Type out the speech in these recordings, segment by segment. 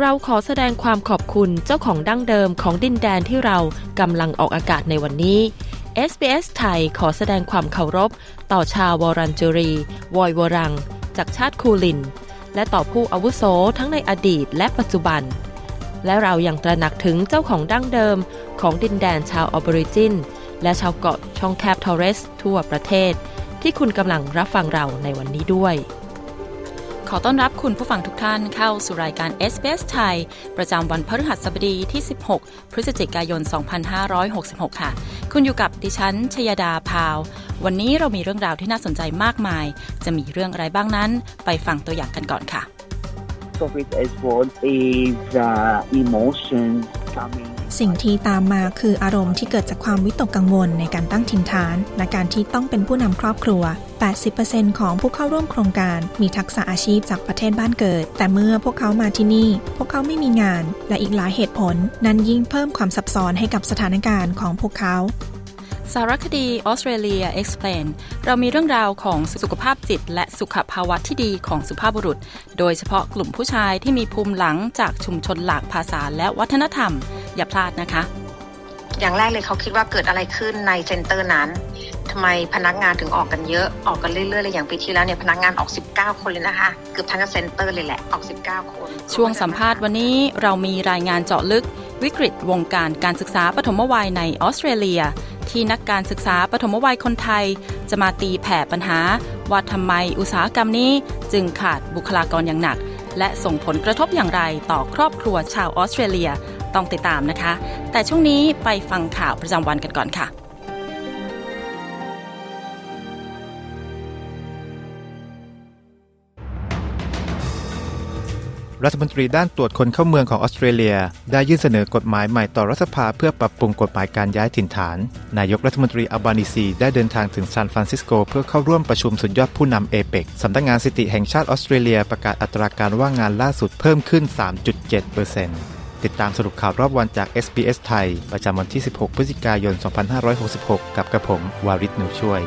เราขอแสดงความขอบคุณเจ้าของดั้งเดิมของดินแดนที่เรากำลังออกอากาศในวันนี้ SBS ไทยขอแสดงความเคารพ ต่อชาววอรันจูรี วอยวรัง จากชาติคูลิน และต่อผู้อาวุโสทั้งในอดีตและปัจจุบัน และเรายังตระหนักถึงเจ้าของดั้งเดิมของดินแดนชาวออบอริจิน และชาวเกาะช่องแคบทอรเรสทั่วประเทศ ที่คุณกำลังรับฟังเราในวันนี้ด้วย ขอต้อนรับคุณผู้ฟังทุกท่านเข้าสู่รายการ SBS ไทย ประจำวันพฤหัสบดีที่ 16 พฤศจิกายน 2566 ค่ะ คุณอยู่กับดิฉัน ชยดาพาว วันนี้เรามีเรื่องราวที่น่าสนใจมากมาย จะมีเรื่องอะไรบ้างนั้น ไปฟังตัวอย่างกันก่อนค่ะ of it as well is uh, emotions coming สิ่งที่ตามมาคืออารมณ์ที่เกิดจากความวิตกกังวลในการตั้งถิ่นฐาน และการที่ต้องเป็นผู้นำครอบครัว 80%ของผู้เข้าร่วมโครงการมีทักษะอาชีพจากประเทศบ้านเกิด แต่เมื่อพวกเขามาที่นี่ พวกเขาไม่มีงาน และอีกหลายเหตุผล นั่นยิ่งเพิ่มความซับซ้อนให้กับสถานการณ์ของพวกเขาสารคดี Australia Explained เรามีเรื่องราวของสุขภาพจิต และสุขภาวะที่ดีของสุภาพบุรุษ โดยเฉพาะกลุ่มผู้ชายที่มีภูมิหลังจากชุมชนหลากภาษาและวัฒนธรรม อย่าพลาดนะคะ อย่างแรกเลยเขาคิดว่าเกิดอะไรขึ้นใน centre นั้นทำไมพนักงานถึงออกกันเยอะออกกันเรื่อยๆเลยอย่างปีที่แล้วเนี่ยพนักงานออก 19 คนเลยนะคะเกือบทั้งเซ็นเตอร์เลยแหละออก 19 คน ช่วงสัมภาษณ์วันนี้เรามีรายงานเจาะลึก วิกฤตวงการการศึกษาปฐมวัยในออสเตรเลีย ที่นักการศึกษาปฐมวัยคนไทย จะมาตีแผ่ปัญหา ว่าทำไมอุตสาหกรรมนี้จึงขาดบุคลากรอย่างหนักและส่งผลกระทบอย่างไรต่อครอบครัวชาวออสเตรเลีย ต้องติดตามนะคะ แต่ช่วงนี้ไปฟังข่าวประจำวันกันก่อนค่ะรัฐมนตรีด้านตรวจคนเข้าเมืองของออสเตรเลีย ได้ยื่นเสนอกฎหมายใหม่ต่อรัฐสภาเพื่อปรับปรุงกฎหมายการย้ายถิ่นฐาน นายกรัฐมนตรีอัลบานิซี ได้เดินทางถึงซานฟรานซิสโก เพื่อเข้าร่วมประชุมสุดยอดผู้นำเอเปกสำนักงานสิติแห่งชาติออสเตรเลียประกาศอัตราการว่างงานล่าสุดเพิ่มขึ้น 3.7%ติ ติดตามสรุปข่าวรอบวันจาก SBS ไทย ประจำวันที่ 16 พฤศจิกายน 2566 กับกระผม วาริศหนูช่วย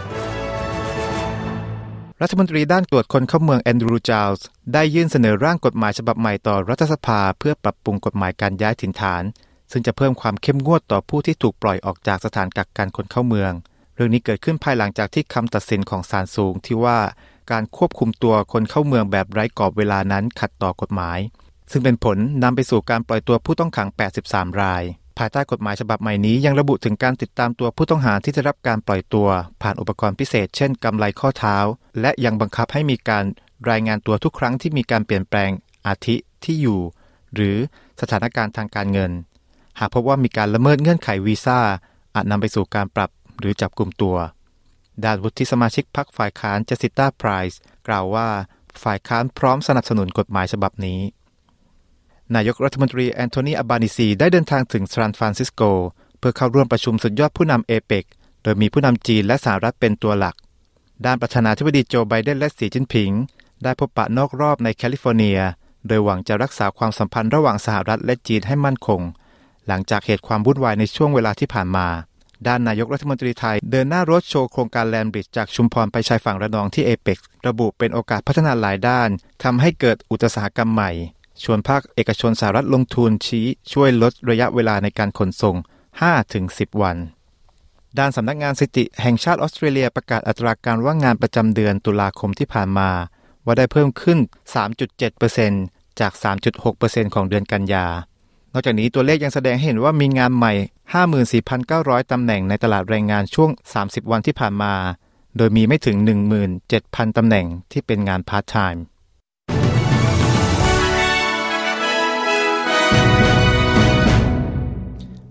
รัฐมนตรีด้านตรวจคนเข้าเมืองแอนดรูจาลส์ได้ยื่นเสนอร่างกฎหมายฉบับใหม่ต่อรัฐสภาเพื่อปรับปรุงกฎหมายการย้ายถิ่นฐาน ซึ่งจะเพิ่มความเข้มงวดต่อผู้ที่ถูกปล่อยออกจากสถานกักกันคนเข้าเมือง เรื่องนี้เกิดขึ้นภายหลังจากที่คำตัดสินของศาลสูงที่ว่าการควบคุมตัวคนเข้าเมืองแบบไร้กรอบเวลานั้นขัดต่อกฎหมาย ซึ่งเป็นผลนำไปสู่การปล่อยตัวผู้ต้องขัง 83 ราย ภายใต้กฎหมายฉบับใหม่นี้ยังระบุถึงการติดตามตัวผู้ต้องหาที่จะรับการปล่อยตัว ผ่านอุปกรณ์พิเศษ เช่นกำไลข้อเท้า และยังบังคับให้มีการรายงานตัวทุกครั้งที่มีการเปลี่ยนแปลงอาทิที่อยู่ หรือสถานการณ์ทางการเงิน หากพบว่ามีการละเมิดเงื่อนไขวีซ่าอาจนำไปสู่การปรับหรือจับกลุ่มตัวด้านวุฒิสมาชิกพรรคฝ่ายค้านเจสิต้าไพรส์กล่าวว่า ฝ่ายค้านพร้อมสนับสนุนกฎหมายฉบับนี้ นายกรัฐมนตรีแอนโทนีอัลบานีซีได้เดินทางถึงซานฟรานซิสโก เพื่อเข้าร่วมประชุมสุดยอดผู้นำเอเปกโดยมีผู้นำจีนและสหรัฐเป็นตัวหลัก ด้านประธานาธิบดีโจไบเดนและสีจิ้นผิง ได้พบปะนอกรอบในแคลิฟอร์เนีย โดยหวังจะรักษาความสัมพันธ์ระหว่างสหรัฐและจีนให้มั่นคง หลังจากเหตุความวุ่นวายในช่วงเวลาที่ผ่านมา ด้านนายกรัฐมนตรีไทยเดินหน้ารถโชว์โครงการแลนด์บริดจ์จากชุมพรไปชายฝั่งระนองที่เอเปกระบุเป็นโอกาสพัฒนาหลายด้านทำให้เกิดอุตสาหกรรมใหม่ ชวนภาคเอกชนสหรัฐลงทุนชี้ช่วยลดระยะเวลาในการขนส่ง 5-10 วัน ด้านสำนักงานสถิติแห่งชาติออสเตรเลียประกาศอัตราการว่างงานประจำเดือนตุลาคมที่ผ่านมา ว่าได้เพิ่มขึ้น 3.7%จาก 3.6%ของเดือนกันยานอกจากนี้ตัวเลขยังแสดงให้เห็นว่ามีงานใหม่ 54,900 ตำแหน่งในตลาดแรงงานช่วง 30 วันที่ผ่านมา โดยมีไม่ถึง 17,000 ตำแหน่งที่เป็นงานพาร์ทไทม์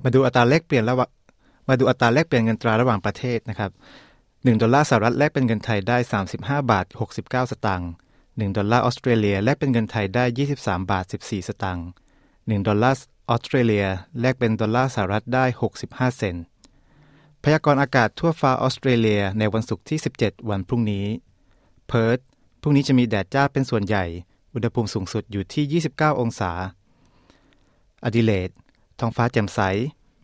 มาดูอัตราแลกเปลี่ยนระหว่างมาดูอัตราแลกเปลี่ยนเงินตราระหว่างประเทศนะครับ1ดอลลาร์สหรัฐแลกเป็นเงินไทยได้ 35 บาท 69 สตางค์1ดอลลาร์ออสเตรเลียแลกเป็นเงินไทยได้ 23 บาท 14 สตางค์1ดอลลาร์ออสเตรเลียแลกเป็นดอลลาร์สหรัฐได้ 65 เซนต์พยากรณ์อากาศทั่วฟ้าออสเตรเลียในวันศุกร์ที่ 17 วันพรุ่งนี้ เพิร์ธพรุ่งนี้จะมีแดดจ้าเป็นส่วนใหญ่ อุณหภูมิสูงสุดอยู่ที่ 29 องศาอดิเลด ท้องฟ้าแจ่มใส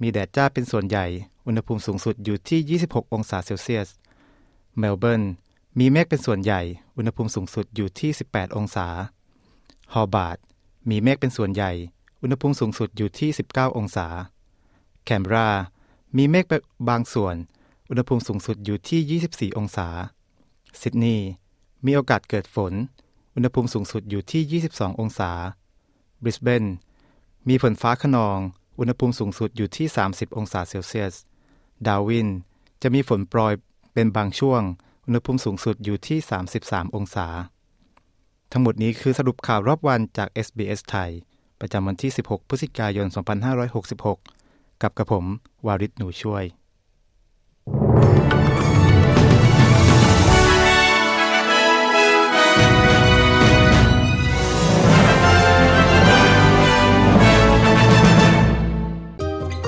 มีแดดจ้าเป็นส่วนใหญ่ อุณหภูมิสูงสุดอยู่ที่ 26 องศาเซลเซียส เมลเบิร์น มีเมฆเป็นส่วนใหญ่ อุณหภูมิสูงสุดอยู่ที่ 18 องศา โฮบาร์ต มีเมฆเป็นส่วนใหญ่ อุณหภูมิสูงสุดอยู่ที่ 19 องศา แคนเบรา มีเมฆบางส่วน อุณหภูมิสูงสุดอยู่ที่ 24 องศา ซิดนีย์ มีโอกาสเกิดฝน อุณหภูมิสูงสุดอยู่ที่ 22 องศา บริสเบน มีฝนฟ้าคะนอง อุณหภูมิสูงสุดอยู่ที่ 30 องศาเซลเซียส ดาร์วิน จะมีฝนโปรยเป็นบางช่วง อุณหภูมิสูงสุดอยู่ที่ 33 องศา ทั้งหมดนี้คือสรุปข่าวรอบวันจาก SBS ไทย ประจำวันที่ 16 พฤศจิกายน 2566 กับกระผม วาริศหนูช่วย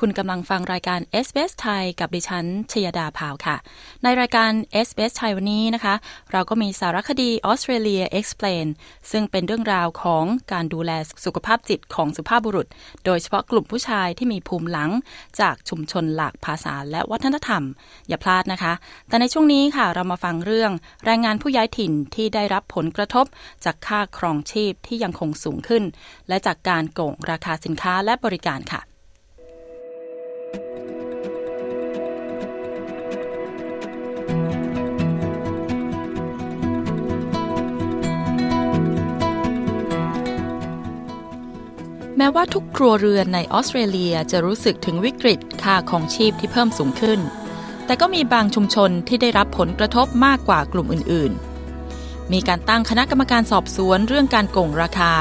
คุณกำลังฟังรายการ s อ s ไทยกับดิฉันชยดาพาวค่ะ ในรายการ s อ s ไทยวันนี้นะคะ เราก็มีสารคดี Australia Explain ซึ่งเป็นเรื่องราวของการดูแลสุขภาพจิตของสุภาพบุรุษ โดยเฉพาะกลุ่มผู้ชายที่มีภูมิหลังจากชุมชนหลากภาษาและวัฒนธรรม อย่าพลาดนะคะ แต่ในช่วงนี้ค่ะ เรามาฟังเรื่องแรงงานผู้ย้ายถิ่นที่ได้รับผลกระทบ จากค่าครองชีพที่ยังคงสูงขึ้น และจากการโกงราคาสินค้าและบริการค่ะ แม้ว่าทุกครัวเรือนในออสเตรเลียจะรู้สึกถึงวิกฤตค่าของชีพที่เพิ่มสูงขึ้น แต่ก็มีบางชุมชนที่ได้รับผลกระทบมากกว่ากลุ่มอื่น ๆ มีการตั้งคณะกรรมการสอบสวนเรื่องการโกงราคา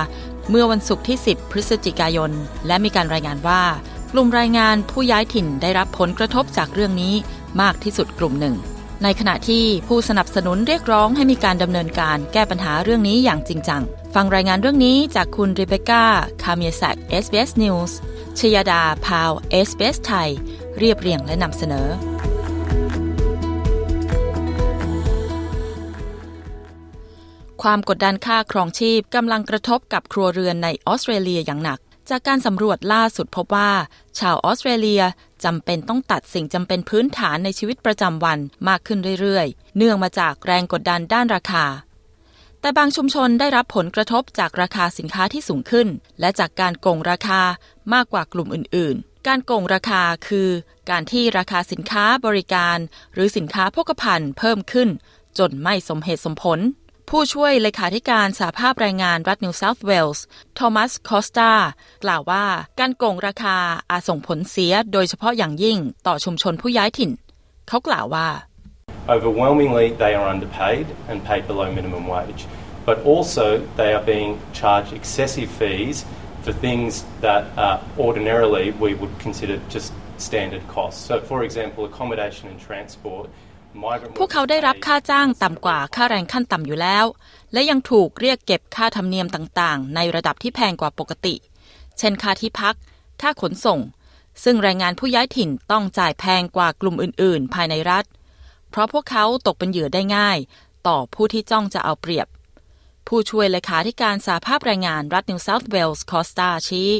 เมื่อวันศุกร์ที่ 10 พฤศจิกายน และมีการรายงานว่า กลุ่มรายงานผู้ย้ายถิ่นได้รับผลกระทบจากเรื่องนี้มากที่สุดกลุ่มหนึ่ง ในขณะที่ผู้สนับสนุนเรียกร้องให้มีการดำเนินการแก้ปัญหาเรื่องนี้อย่างจริงจัง ฟังรายงานเรื่องนี้จากคุณริเบก้า คาเมียสัก SBS News ชยดา พาว SBS ไทย เรียบเรียงและนำเสนอ ความกดดันค่าครองชีพกำลังกระทบกับครัวเรือนในออสเตรเลียอย่างหนัก จากการสำรวจล่าสุดพบว่า ชาวออสเตรเลียจำเป็นต้องตัดสิ่งจำเป็นพื้นฐานในชีวิตประจำวันมากขึ้นเรื่อยๆ เนื่องมาจากแรงกดดันด้านราคา แต่บางชุมชนได้รับผลกระทบจากราคาสินค้าที่สูงขึ้น และจากการโกงราคามากกว่ากลุ่มอื่น ๆ การโกงราคาคือ การที่ราคาสินค้าบริการ หรือสินค้าโภคภัณฑ์เพิ่มขึ้น จนไม่สมเหตุสมผล ผู้ช่วยเลขาธิการสาภาพแรงงานรัฐนิวเซาท์เวลส์โทมัสคอสตากล่าวว่าการโกงราคาอาจส่งผลเสียโดยเฉพาะอย่างยิ่งต่อชุมชนผู้ย้ายถิ่น เขากล่าวว่า Overwhelmingly, they are underpaid and paid below minimum wage, but also they are being charged excessive fees for things that uh, ordinarily we would consider just standard costs. So, for example, accommodation and transport. พวกเขาได้รับค่าจ้างต่ำกว่าค่าแรงขั้นต่ำอยู่แล้ว และยังถูกเรียกเก็บค่าธรรมเนียมต่างๆ ในระดับที่แพงกว่าปกติ เช่นค่าที่พัก ค่าขนส่ง ซึ่งแรงงานผู้ย้ายถิ่นต้องจ่ายแพงกว่ากลุ่มอื่น ๆ ภายในรัฐ เพราะพวกเขาตกเป็นเหยื่อได้ง่าย ต่อผู้ที่จ้องจะเอาเปรียบ ผู้ช่วยเลขาธิการสาภาพแรงงานรัฐนิวเซาท์เวลส์คอสตาชี้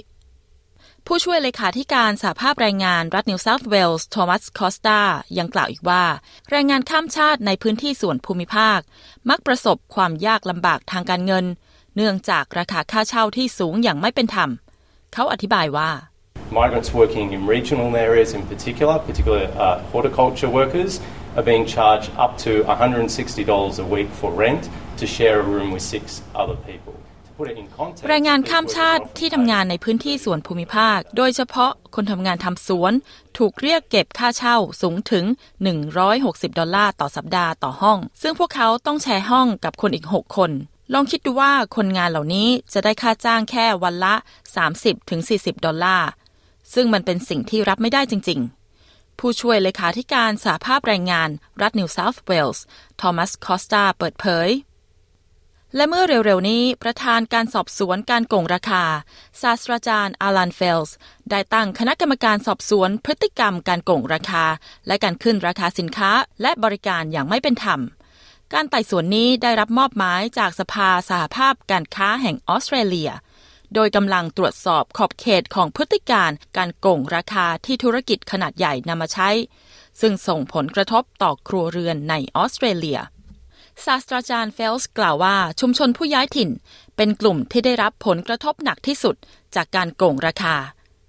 ผู้ช่วยเลขาธิการสาภาพแรงงานรัฐนิวเซาท์เวลส์โทมัสคอสตายังกล่าวอีกว่า แรงงานข้ามชาติในพื้นที่ส่วนภูมิภาค มักประสบความยากลำบากทางการเงิน เนื่องจากราคาค่าเช่าที่สูงอย่างไม่เป็นธรรม เขาอธิบายว่า Migrants working in regional areas in particular, particularly uh, horticulture workers, are being charged up to $160 a week for rent to share a room with six other people. แรงงานข้ามชาติที่ทำงานในพื้นที่สวนภูมิภาค โดยเฉพาะคนทำงานทำสวน ถูกเรียกเก็บค่าเช่าสูงถึง 160 ดอลลาร์ต่อสัปดาห์ต่อห้อง ซึ่งพวกเขาต้องแชร์ห้องกับคนอีก 6 คน ลองคิดดูว่าคนงานเหล่านี้จะได้ค่าจ้างแค่วันละ 30-40 ดอลลาร์ ซึ่งมันเป็นสิ่งที่รับไม่ได้จริง ๆ ผู้ช่วยเลขาธิการสาภาพแรงงานรัฐนิวเซาท์เวลส์ทอมัสคอสตาเปิดเผย และเมื่อเร็วๆนี้ ประธานการสอบสวนการโกงราคา ศาสตราจารย์อาลันเฟลส์ได้ตั้งคณะกรรมการสอบสวนพฤติกรรมการโกงราคา และการขึ้นราคาสินค้าและบริการอย่างไม่เป็นธรรมการไต่สวนนี้ได้รับมอบหมายจากสภาสหภาพการค้าแห่งออสเตรเลีย โดยกำลังตรวจสอบขอบเขตของพฤติการณ์การโกงราคาที่ธุรกิจขนาดใหญ่นำมาใช้ ซึ่งส่งผลกระทบต่อครัวเรือนในออสเตรเลียศาสตราจารย์เฟลส์กล่าวว่าชุมชนผู้ย้ายถิ่น เป็นกลุ่มที่ได้รับผลกระทบหนักที่สุดจากการโกงราคา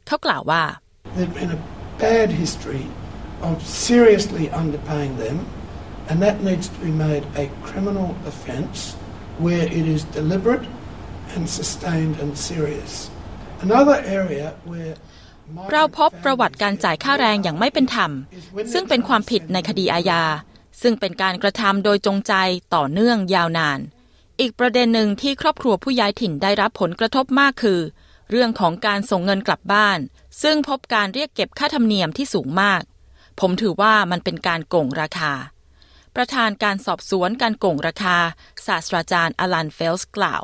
เขากล่าวว่า There's been a bad history of seriously underpaying them and that needs to be made a criminal offence where it is deliberate and sustained and serious. Another area where เราพบประวัติการจ่ายค่าแรงอย่างไม่เป็นธรรม ซึ่งเป็นความผิดในคดีอาญา ซึ่งเป็นการกระทำโดยจงใจต่อเนื่องยาวนาน อีกประเด็นหนึ่งที่ครอบครัวผู้ย้ายถิ่นได้รับผลกระทบมากคือ เรื่องของการส่งเงินกลับบ้าน ซึ่งพบการเรียกเก็บค่าธรรมเนียมที่สูงมาก ผมถือว่ามันเป็นการโกงราคา ประธานการสอบสวนการโกงราคา ศาสตราจารย์อลันเฟลส์กล่าว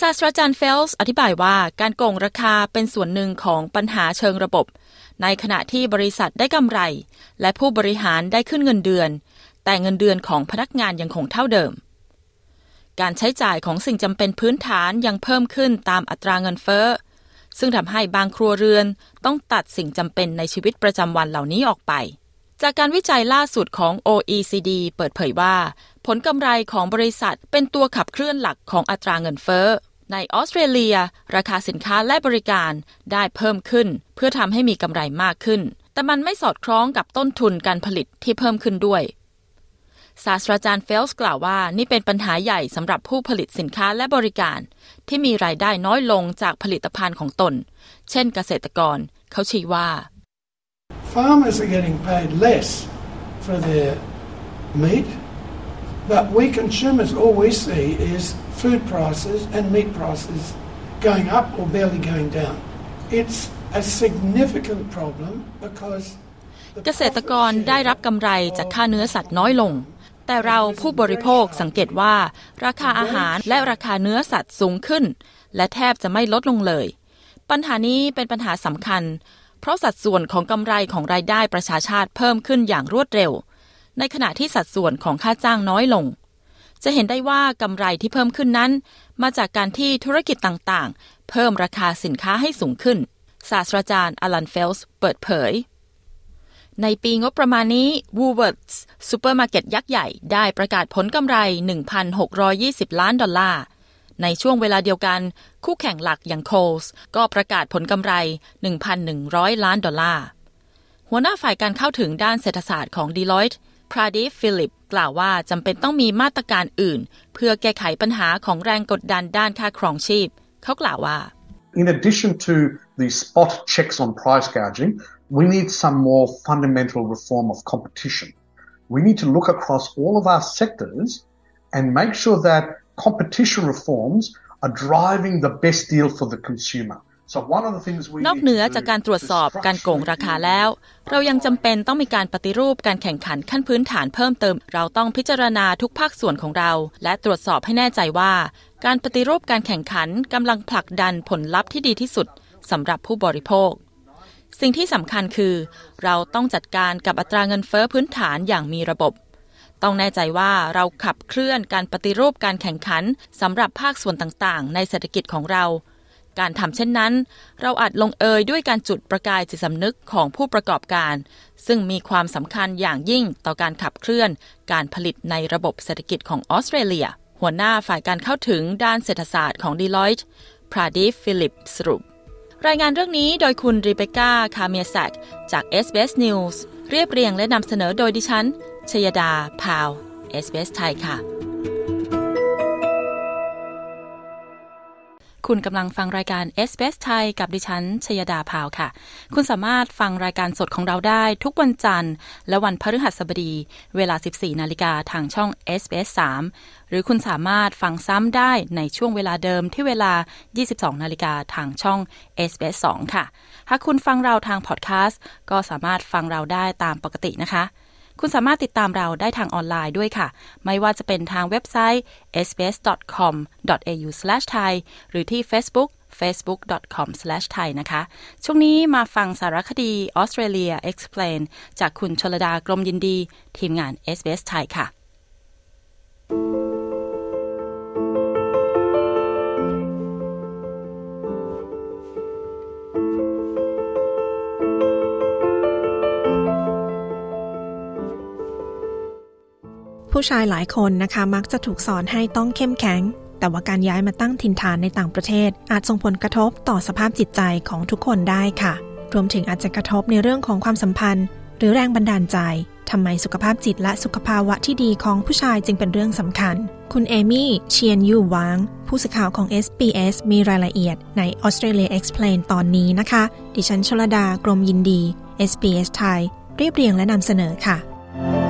ศาสตราจารย์เฟลส์อธิบายว่าการโกงราคาเป็นส่วนหนึ่งของปัญหาเชิงระบบ ในขณะที่บริษัทได้กำไร และผู้บริหารได้ขึ้นเงินเดือน แต่เงินเดือนของพนักงานยังคงเท่าเดิม การใช้จ่ายของสิ่งจำเป็นพื้นฐานยังเพิ่มขึ้นตามอัตราเงินเฟ้อ ซึ่งทำให้บางครัวเรือนต้องตัดสิ่งจำเป็นในชีวิตประจำวันเหล่านี้ออกไป จากการวิจัยล่าสุดของ OECD เปิดเผยว่า ผลกำไรของบริษัทเป็นตัวขับเคลื่อนหลักของอัตราเงินเฟ้อ ในออสเตรเลีย ราคาสินค้าและบริการได้เพิ่มขึ้น เพื่อทำให้มีกำไรมากขึ้น แต่มันไม่สอดคล้องกับต้นทุนการผลิตที่เพิ่มขึ้นด้วยศาสตราจารย์เฟลส์กล่าวว่านี่เป็นปัญหาใหญ่สำหรับผู้ผลิตสินค้าและบริการ ที่มีรายได้น้อยลงจากผลิตภัณฑ์ของตน เช่นเกษตรกร เขาชี้ว่า Farmers are getting paid less for their meat but we consumers all we see is food prices and meat prices going up or barely going down it's a significant problem because เกษตรกรได้รับกำไรจากค่าเนื้อสัตว์น้อยลง แต่เราผู้บริโภคสังเกตว่า ราคาอาหารและราคาเนื้อสัตว์สูงขึ้น และแทบจะไม่ลดลงเลย ปัญหานี้เป็นปัญหาสำคัญ เพราะสัดส่วนของกำไรของรายได้ประชาชาติเพิ่มขึ้นอย่างรวดเร็ว ในขณะที่สัดส่วนของค่าจ้างน้อยลง จะเห็นได้ว่ากำไรที่เพิ่มขึ้นนั้น มาจากการที่ธุรกิจต่างๆ เพิ่มราคาสินค้าให้สูงขึ้น ศาสตราจารย์อลันเฟลส์เปิดเผย ในปีงบประมาณนี้ Woolworths ซูเปอร์มาร์เก็ตยักษ์ใหญ่ได้ประกาศผลกำไร 1,620 ล้านดอลลาร์ในช่วงเวลาเดียวกัน คู่แข่งหลักอย่าง Coles ก็ประกาศผลกำไร 1,100 ล้านดอลลาร์ หัวหน้าฝ่ายการเข้าถึงด้านเศรษฐศาสตร์ของ Deloitte พราดีฟิลิป กล่าวว่าจำเป็นต้องมีมาตรการอื่น เพื่อแก้ไขปัญหาของแรงกดดันด้านค่าครองชีพ เขากล่าวว่า In addition to the spot checks on price gouging, we need some more fundamental reform of competition. We need to look across all of our sectors and make sure that competition reforms are driving the best deal for the consumer. นอกเหนือจากการตรวจสอบการโกงราคาแล้ว เรายังจำเป็นต้องมีการปฏิรูปการแข่งขันขั้นพื้นฐานเพิ่มเติม เราต้องพิจารณาทุกภาคส่วนของเรา และตรวจสอบให้แน่ใจว่า การปฏิรูปการแข่งขันกำลังผลักดันผลลัพธ์ที่ดีที่สุดสำหรับผู้บริโภค สิ่งที่สำคัญคือ เราต้องจัดการกับอัตราเงินเฟอ้อพื้นฐานอย่างมีระบบ ต้องแน่ใจว่าเราขับเคลื่อนการปฏิรูปการแข่งขันสำหรับภาคส่วนต่างๆ ในเศรษฐกิจของเรา การทำเช่นนั้น เราอาจลงเอยด้วยการจุดประกายจิตสำนึกของผู้ประกอบการ ซึ่งมีความสำคัญอย่างยิ่งต่อการขับเคลื่อน การผลิตในระบบเศรษฐกิจของออสเตรเลีย หัวหน้าฝ่ายการเข้าถึงด้านเศรษฐศาสตร์ของ Deloitte พราดีฟิลิปสรุป รายงานเรื่องนี้โดยคุณริเบคก้าคาเมียแซกจาก SBS News เรียบเรียงและนำเสนอโดยดิฉันชยดาพาว SBS ไทยค่ะ คุณกำลังฟังรายการ s อ s ไทยกับดิฉันชยดาพาวค่ะ คุณสามารถฟังรายการสดของเราได้ทุกวันจันทร์ และวันพฤหัสบดี เวลา 14 นาฬิกาทางช่อง SBS 3หรือคุณสามารถฟังซ้ำได้ในช่วงเวลาเดิมที่เวลา 22 นาฬิกาทางช่อง SBS 2ค่ะ หากคุณฟังเราทางพอดแคสต์ก็สามารถฟังเราได้ตามปกตินะคะ คุณสามารถติดตามเราได้ทางออนไลน์ด้วยค่ะ ไม่ว่าจะเป็นทางเว็บไซต์ sbs.com.au/thai หรือที่ Facebook facebook.com/thai นะคะ ช่วงนี้มาฟังสารคดี Australia Explain จากคุณชลดากรมยินดี ทีมงาน SBS ไทยค่ะ ผู้ชายหลายคนนะคะมักจะถูกสอนให้ต้องเข้มแข็ง แต่ว่าการย้ายมาตั้งถิ่นฐานในต่างประเทศ อาจส่งผลกระทบต่อสภาพจิตใจของทุกคนได้ค่ะ รวมถึงอาจจะกระทบในเรื่องของความสัมพันธ์ หรือแรงบันดาลใจทำไมสุขภาพจิตและสุขภาวะที่ดีของผู้ชายจึงเป็นเรื่องสำคัญ คุณเอมี่เชียนยูวาง ผู้สื่อข่าวของ SBS มีรายละเอียดใน Australia Explain ตอนนี้นะคะ ดิฉันชลดากรมยินดี SBS ไทย เรียบเรียงและนำเสนอค่ะ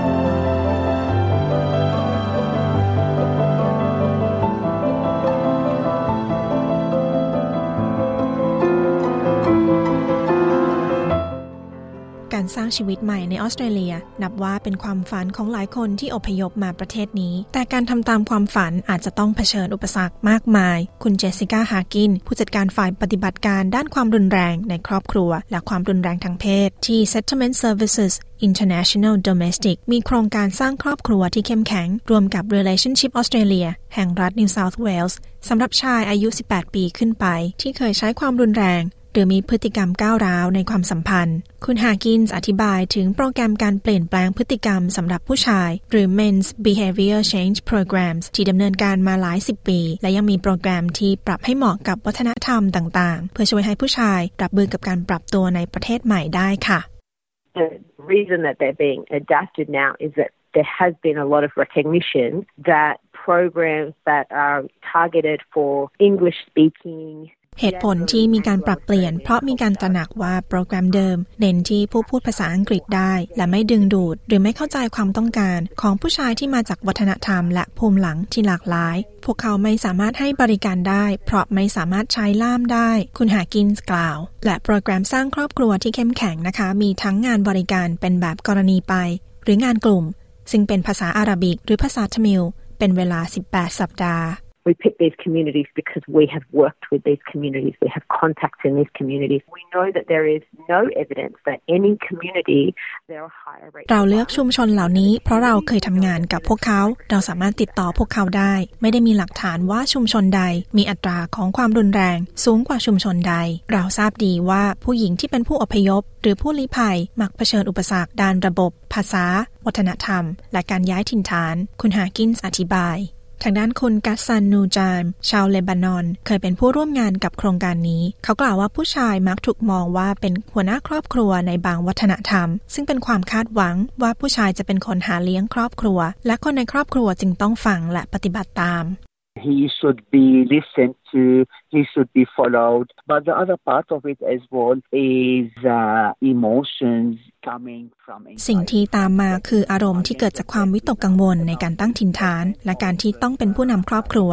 สร้างชีวิตใหม่ในออสเตรเลีย นับว่าเป็นความฝันของหลายคนที่อพยพมาประเทศนี้ แต่การทำตามความฝันอาจจะต้องเผชิญอุปสรรคมากมาย คุณเจสสิก้าฮากิน ผู้จัดการฝ่ายปฏิบัติการด้านความรุนแรงในครอบครัว และความรุนแรงทางเพศ ที่ Settlement Services International Domestic มีโครงการสร้างครอบครัวที่เข้มแข็ง รวมกับ Relationship Australia แห่งรัฐ New South Wales สำหรับชายอายุ 18 ปีขึ้นไป ที่เคยใช้ความรุนแรง หรือมีพฤติกรรมก้าวร้าวในความสัมพันธ์ คุณฮากินส์อธิบายถึงโปรแกรมการเปลี่ยนแปลงพฤติกรรมสำหรับผู้ชาย หรือ Men's Behavior Change Programs ที่ดำเนินการมาหลายสิบปี และยังมีโปรแกรมที่ปรับให้เหมาะกับวัฒนธรรมต่างๆ เพื่อช่วยให้ผู้ชายรับมือกับการปรับตัวในประเทศใหม่ได้ค่ะ The reason that they're being adapted now is that there has been a lot of recognition that programs that are targeted for English speaking เหตุผลที่มีการปรับเปลี่ยน เพราะมีการตระหนักว่าโปรแกรมเดิมเน้นที่ผู้พูดภาษาอังกฤษได้ และไม่ดึงดูด หรือไม่เข้าใจความต้องการของผู้ชายที่มาจากวัฒนธรรม และภูมิหลังที่หลากหลาย พวกเขาไม่สามารถให้บริการได้ เพราะไม่สามารถใช้ล่ามได้ คุณหากินกล่าว และโปรแกรมสร้างครอบครัวที่เข้มแข็งนะคะ มีทั้งงานบริการเป็นแบบกรณีไป หรืองานกลุ่ม ซึ่งเป็นภาษาอาหรับิกหรือภาษาทมิลเป็นเวลา 18 สัปดาห์ We pick these communities because we have worked with these communities. We have contacts in these communities. We know that there is no evidence that any community there are higher rates. เราเลือกชุมชนเหล่านี้ เพราะเราเคยทำงานกับพวกเขา เราสามารถติดต่อพวกเขาได้ ไม่ได้มีหลักฐานว่าชุมชนใด มีอัตราของความรุนแรง สูงกว่าชุมชนใด เราทราบดีว่าผู้หญิงที่เป็นผู้อพยพ หรือผู้ลี้ภัยมักเผชิญอุปสรรคด้านระบบ ภาษา วัฒนธรรม และการย้ายถิ่นฐาน คุณหากินอธิบาย ทางด้านคุณกัสซันนูจามชาวเลบานอน เคยเป็นผู้ร่วมงานกับโครงการนี้ เขากล่าวว่าผู้ชายมักถูกมองว่าเป็นหัวหน้าครอบครัวในบางวัฒนธรรม ซึ่งเป็นความคาดหวังว่าผู้ชายจะเป็นคนหาเลี้ยงครอบครัว และคนในครอบครัวจึงต้องฟังและปฏิบัติตาม He should be listened to. He should be followed. But the other part of it as well is uh, emotions coming from สิ่งที่ตามมาคืออารมณ์ที่เกิดจากความวิตกกังวลในการตั้งถิ่นฐาน และการที่ต้องเป็นผู้นำครอบครัว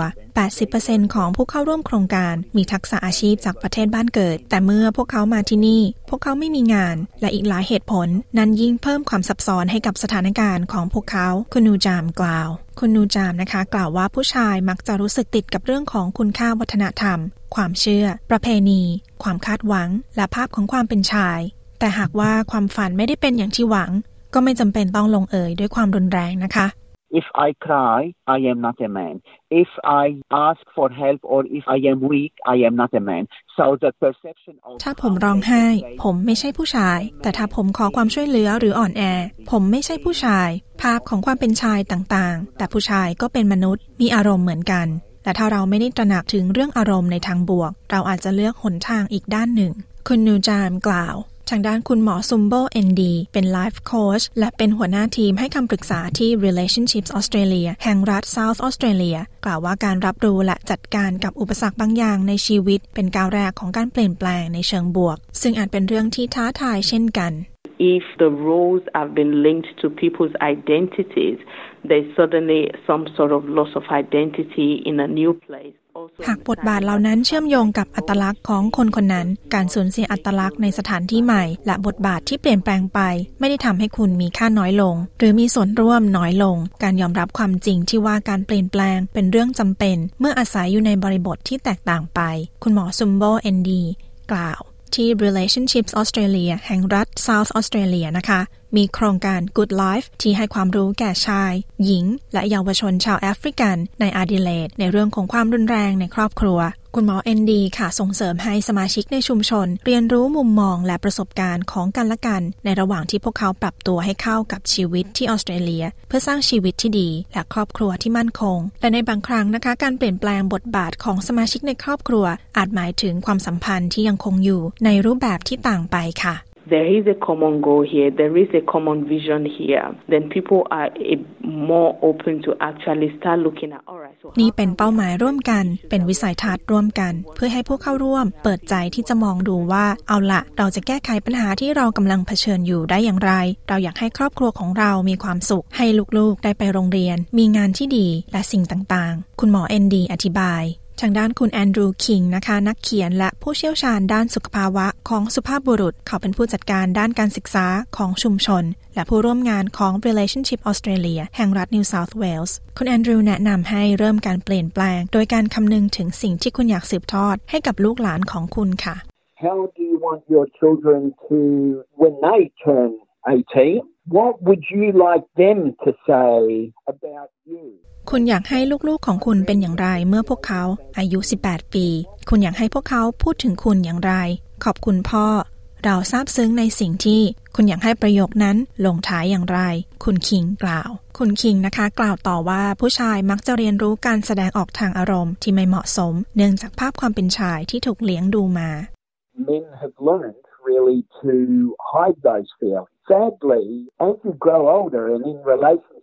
80%ของผู้เข้าร่วมโครงการมีทักษะอาชีพจากประเทศบ้านเกิด แต่เมื่อพวกเขามาที่นี่ พวกเขาไม่มีงาน และอีกหลายเหตุผล นั้นยิ่งเพิ่มความซับซ้อนให้กับสถานการณ์ของพวกเขา คุณนูจามกล่าว คุณนูจามนะคะ กล่าวว่าผู้ชายมักจะรู้สึกติดกับเรื่องของคุณค่าวัฒนธรรม ความเชื่อ ประเพณี ความคาดหวัง และภาพของความเป็นชาย แต่หากว่าความฝันไม่ได้เป็นอย่างที่หวัง ก็ไม่จำเป็นต้องลงเอยด้วยความรุนแรงนะคะ If I cry, I am not a man. If I ask for help or if I am weak, I am not a man. So the perception of ถ้าผมร้องไห้ ผมไม่ใช่ผู้ชาย แต่ถ้าผมขอความช่วยเหลือหรืออ่อนแอ ผมไม่ใช่ผู้ชาย ภาพของความเป็นชายต่างๆ แต่ผู้ชายก็เป็นมนุษย์ มีอารมณ์เหมือนกันแต่ถ้าเราไม่ได้ตระหนักถึงเรื่องอารมณ์ในทางบวก เราอาจจะเลือกหนทางอีกด้านหนึ่ง คุณนูจามกล่าว ทางด้านคุณหมอซุมโบเอนดีเป็นไลฟ์โค้ชและเป็นหัวหน้าทีมให้คำปรึกษาที่ Relationships Australia แห่งรัฐ South Australia กล่าวว่าการรับรู้และจัดการกับอุปสรรคบางอย่างในชีวิต เป็นก้าวแรกของการเปลี่ยนแปลงในเชิงบวก ซึ่งอาจเป็นเรื่องที่ท้าทายเช่นกัน if the roles have been linked to people's identities, there's suddenly some sort of loss of identity in a new place. หากบทบาทเหล่านั้นเชื่อมโยงกับอัตลักษณ์ของคนคนนั้น การสูญเสียอัตลักษณ์ในสถานที่ใหม่ และบทบาทที่เปลี่ยนแปลงไป ไม่ได้ทำให้คุณมีค่าน้อยลง หรือมีส่วนร่วมน้อยลง การยอมรับความจริงที่ว่าการเปลี่ยนแปลงเป็นเรื่องจำเป็น เมื่ออาศัยอยู่ในบริบทที่แตกต่างไป คุณหมอซุมโบเอนดีกล่าวที่ Relationships Australia แห่งรัฐ South Australia นะคะ มีโครงการ Good Life ที่ให้ความรู้แก่ชาย หญิง และเยาวชนชาวแอฟริกัน ในอาดิเลดในเรื่องของความรุนแรงในครอบครัว คุณหมอเอนดีค่ะส่งเสริมให้สมาชิกในชุมชน เรียนรู้มุมมองและประสบการณ์ของกันและกัน ในระหว่างที่พวกเขาปรับตัวให้เข้ากับชีวิตที่ออสเตรเลีย เพื่อสร้างชีวิตที่ดี และครอบครัวที่มั่นคง และในบางครั้งนะคะ การเปลี่ยนแปลงบทบาทของสมาชิกในครอบครัว อาจหมายถึงความสัมพันธ์ที่ยังคงอยู่ในรูปแบบที่ต่างไปค่ะ there is a common goal here, there is a common vision here, then people are more open to actually start looking at, all right, so นี่เป็นเป้าหมายร่วมกัน เป็นวิสัยทัศน์ร่วมกัน เพื่อให้พวกเข้าร่วม เปิดใจที่จะมองดูว่า เอาละเราจะแก้ไขปัญหาที่เรากำลังเผชิญอยู่ได้อย่างไร เราอยากให้ครอบครัวของเรามีความสุข ให้ลูกๆ ได้ไปโรงเรียน มีงานที่ดี และสิ่งต่างๆ คุณหมอเอนดีอธิบาย ทางด้านคุณแอนดรูว์คิงนะคะนักเขียนและผู้เชี่ยวชาญด้านสุขภาวะของสุภาพบุรุษ เขาเป็นผู้จัดการด้านการศึกษาของชุมชน และผู้ร่วมงานของ Relationship Australia แห่งรัฐ New South Wales คุณแอนดรูว์แนะนำให้เริ่มการเปลี่ยนแปลง โดยการคำนึงถึงสิ่งที่คุณอยากสืบทอดให้กับลูกหลานของคุณค่ะ How do you want your children to, when they turn 18, what would you like them to say about you? คุณอยากให้ลูกๆของคุณเป็นอย่างไรเมื่อพวกเขาอายุ 18 ปี คุณอยากให้พวกเขาพูดถึงคุณอย่างไร ขอบคุณพ่อ เราซาบซึ้งในสิ่งที่คุณอยากให้ประโยคนั้นลงท้ายอย่างไร คุณคิงกล่าว คุณคิงนะคะ กล่าวต่อว่าผู้ชายมักจะเรียนรู้การแสดงออกทางอารมณ์ที่ไม่เหมาะสม เนื่องจากภาพความเป็นชายที่ถูกเลี้ยงดูมา Men have learned really to hide those feelings. Sadly, as you grow older and in relationships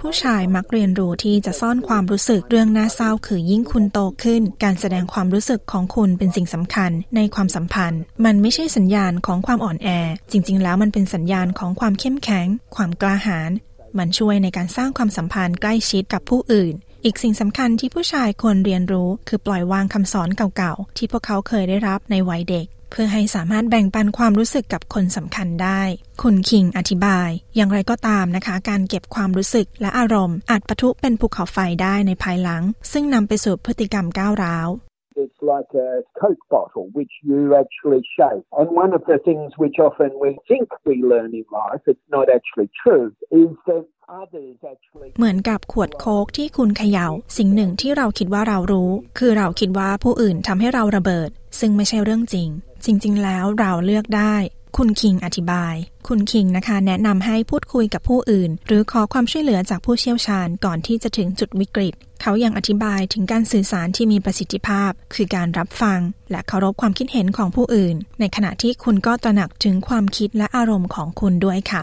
ผู้ชายมักเรียนรู้ที่จะซ่อนความรู้สึกเรื่องน่าเศร้าคือยิ่งคุณโตขึ้น การแสดงความรู้สึกของคุณเป็นสิ่งสำคัญในความสัมพันธ์ มันไม่ใช่สัญญาณของความอ่อนแอ จริง ๆ แล้วมันเป็นสัญญาณของความเข้มแข็ง ความกล้าหาญมันช่วยในการสร้างความสัมพันธ์ใกล้ชิดกับผู้อื่น อีกสิ่งสำคัญที่ผู้ชายควรเรียนรู้ คือปล่อยวางคำสอนเก่าๆ ที่พวกเขาเคยได้รับในวัยเด็กเพื่อให้สามารถแบ่งปันความรู้สึกกับคนสำคัญได้ คุณคิงอธิบาย อย่างไรก็ตามนะคะ การเก็บความรู้สึกและอารมณ์ อาจปะทุเป็นภูเขาไฟได้ในภายหลัง ซึ่งนำไปสู่พฤติกรรมก้าวร้าว It's like a Coke bottle which you actually shake. And one of the things which often we think we learn in life, it's not actually true, is that others actually เหมือนกับขวดโค้กที่คุณเขยา่า สิ่งหนึ่งที่เราคิดว่าเรารู้ คือเราคิดว่าผู้อื่นทำให้เราระเบิด ซึ่งไม่ใช่เรื่องจริง จริงๆ แล้วเราเลือกได้ คุณคิงอธิบาย คุณคิงนะคะ แนะนำให้พูดคุยกับผู้อื่น หรือขอความช่วยเหลือจากผู้เชี่ยวชาญก่อนที่จะถึงจุดวิกฤต เขายังอธิบายถึงการสื่อสารที่มีประสิทธิภาพ คือการรับฟัง และเคารพความคิดเห็นของผู้อื่น ในขณะที่คุณก็ตระหนักถึงความคิดและอารมณ์ของคุณด้วยค่ะ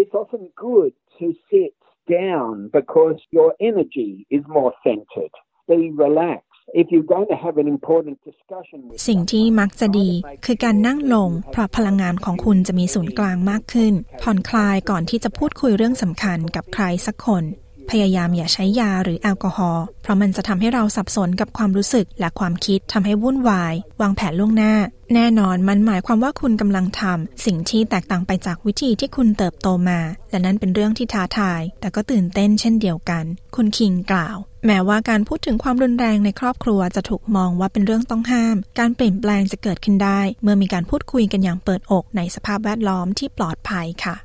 it's often good to sit down because your energy is more centered. Be relaxed. If you're going to have an important discussion with สิ่งที่มักจะดีคือการนั่งลง เพราะพลังงานของคุณจะมีศูนย์กลางมากขึ้น ผ่อนคลายก่อนที่จะพูดคุยเรื่องสำคัญกับใครสักคน พยายามอย่าใช้ยาหรือแอลกอฮอล์เพราะมันจะทำให้เราสับสนกับความรู้สึกและความคิดทำให้วุ่นวาย วางแผนล่วงหน้า แน่นอนมันหมายความว่าคุณกำลังทำสิ่งที่แตกต่างไปจากวิธีที่คุณเติบโตมา และนั้นเป็นเรื่องที่ท้าทาย แต่ก็ตื่นเต้นเช่นเดียวกัน คุณคิงกล่าวแม้ว่าการพูดถึงความรุนแรงในครอบครัวจะถูกมองว่าเป็นเรื่องต้องห้าม การเปลี่ยนแปลงจะเกิดขึ้นได้ เมื่อมีการพูดคุยกันอย่างเปิดอกในสภาพแวดล้อมที่ปลอดภัยค่ะ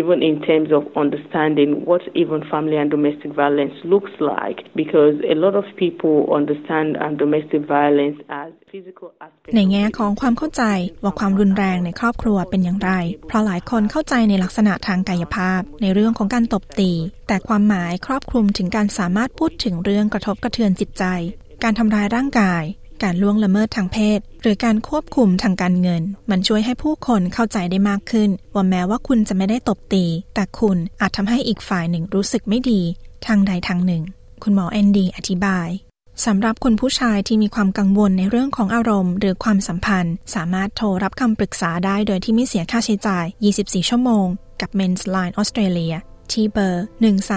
even in terms of understanding what even family and domestic violence looks like because a lot of people understand um, domestic violence as physical aspect ในแง่ของความเข้าใจว่าความรุนแรงในครอบครัวเป็นอย่างไร เพราะหลายคนเข้าใจในลักษณะทางกายภาพ ในเรื่องของการตบตี แต่ความหมายครอบคลุมถึงการสามารถพูดถึงเรื่องกระทบกระเทือนจิตใจ การทำร้ายร่างกาย การล่วงละเมิดทางเพศ หรือการควบคุมทางการเงิน มันช่วยให้ผู้คนเข้าใจได้มากขึ้น ว่าแม้ว่าคุณจะไม่ได้ตบตี แต่คุณอาจทำให้อีกฝ่ายหนึ่งรู้สึกไม่ดี ทางใดทางหนึ่ง คุณหมอแอนดีอธิบายสำหรับคุณผู้ชายที่มีความกังวลในเรื่องของอารมณ์ หรือความสัมพันธ์ สามารถโทรรับคำปรึกษาได้โดยที่ไม่เสียค่าใช้จ่าย 24 ชั่วโมง กับ Men's Line Australia ที่เบอร์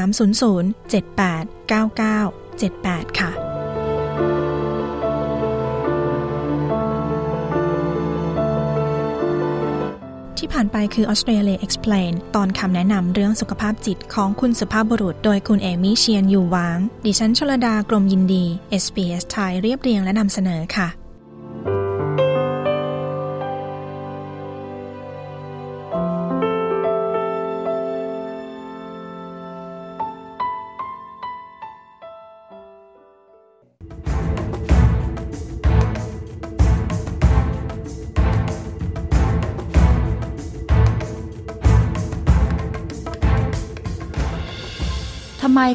1300 7899 78 ค่ะ ที่ผ่านไปคือ Australia Explain ตอนคำแนะนำเรื่องสุขภาพจิตของคุณสุภาพบุรุษ โดยคุณเอมี่เชียนอยู่วาง ดิฉันชลดากรมยินดี SBS ไทยเรียบเรียงและนำเสนอค่ะ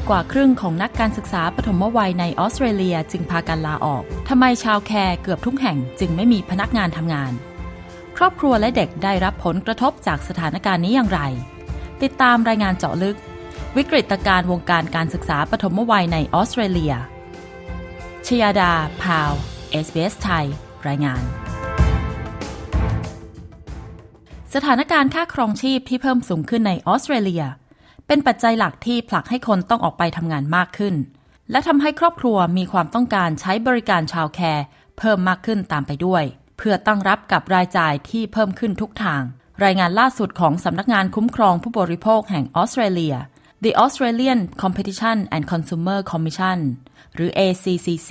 กว่าครึ่งของนักการศึกษาปฐมวัยในออสเตรเลียจึงพากันลาออก ทำไมชาวแคร์เกือบทุกแห่งจึงไม่มีพนักงานทำงาน ครอบครัวและเด็กได้รับผลกระทบจากสถานการณ์นี้อย่างไร ติดตามรายงานเจาะลึก วิกฤตการวงการการศึกษาปฐมวัยในออสเตรเลีย ชยาดา พาว SBS ไทย รายงานสถานการณ์ค่าครองชีพที่เพิ่มสูงขึ้นในออสเตรเลีย เป็นปัจจัยหลักที่ผลักให้คนต้องออกไปทำงานมากขึ้น และทำให้ครอบครัวมีความต้องการใช้บริการชาวแคร์เพิ่มมากขึ้นตามไปด้วย เพื่อตั้งรับกับรายจ่ายที่เพิ่มขึ้นทุกทาง รายงานล่าสุดของสำนักงานคุ้มครองผู้บริโภคแห่งออสเตรเลีย The Australian Competition and Consumer Commission หรือ ACCC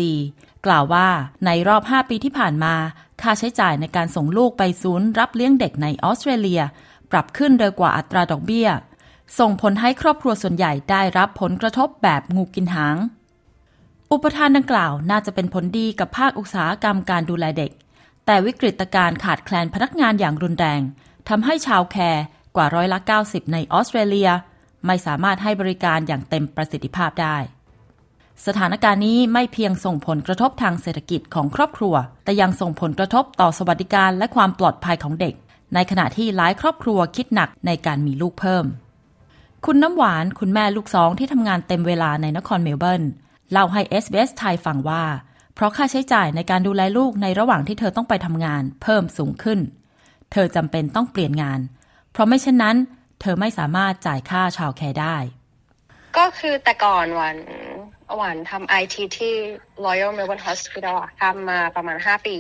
กล่าวว่าในรอบ 5 ปีที่ผ่านมา ค่าใช้จ่ายในการส่งลูกไปศูนย์รับเลี้ยงเด็กในออสเตรเลีย ปรับขึ้นเร็วกว่าอัตราดอกเบี้ย ส่งผลให้ครอบครัวส่วนใหญ่ได้รับผลกระทบแบบงูกินหาง อุปทานดังกล่าวน่าจะเป็นผลดีกับภาคอุตสาหกรรมการดูแลเด็ก แต่วิกฤตการขาดแคลนพนักงานอย่างรุนแรงทำให้ชาวแคร์กว่าร้อยละ 90 ในออสเตรเลีย ไม่สามารถให้บริการอย่างเต็มประสิทธิภาพได้ สถานการณ์นี้ไม่เพียงส่งผลกระทบทางเศรษฐกิจของครอบครัว แต่ยังส่งผลกระทบต่อสวัสดิการและความปลอดภัยของเด็ก ในขณะที่หลายครอบครัวคิดหนักในการมีลูกเพิ่ม คุณน้ำหวานคุณแม่ลูกสองที่ทำงานเต็มเวลาในนครเมลเบิร์นเล่าให้ SBS ไทยฟังว่า เพราะค่าใช้จ่ายในการดูแลลูกในระหว่างที่เธอต้องไปทำงาน เพิ่มสูงขึ้น เธอจำเป็นต้องเปลี่ยนงาน เพราะไม่เช่นนั้น เธอไม่สามารถจ่ายค่า childcare ได้ ก็คือแต่ก่อนหวานหวานทำไอทีที่ Royal Melbourne Hospital ทำมาประมาณ 5 ปี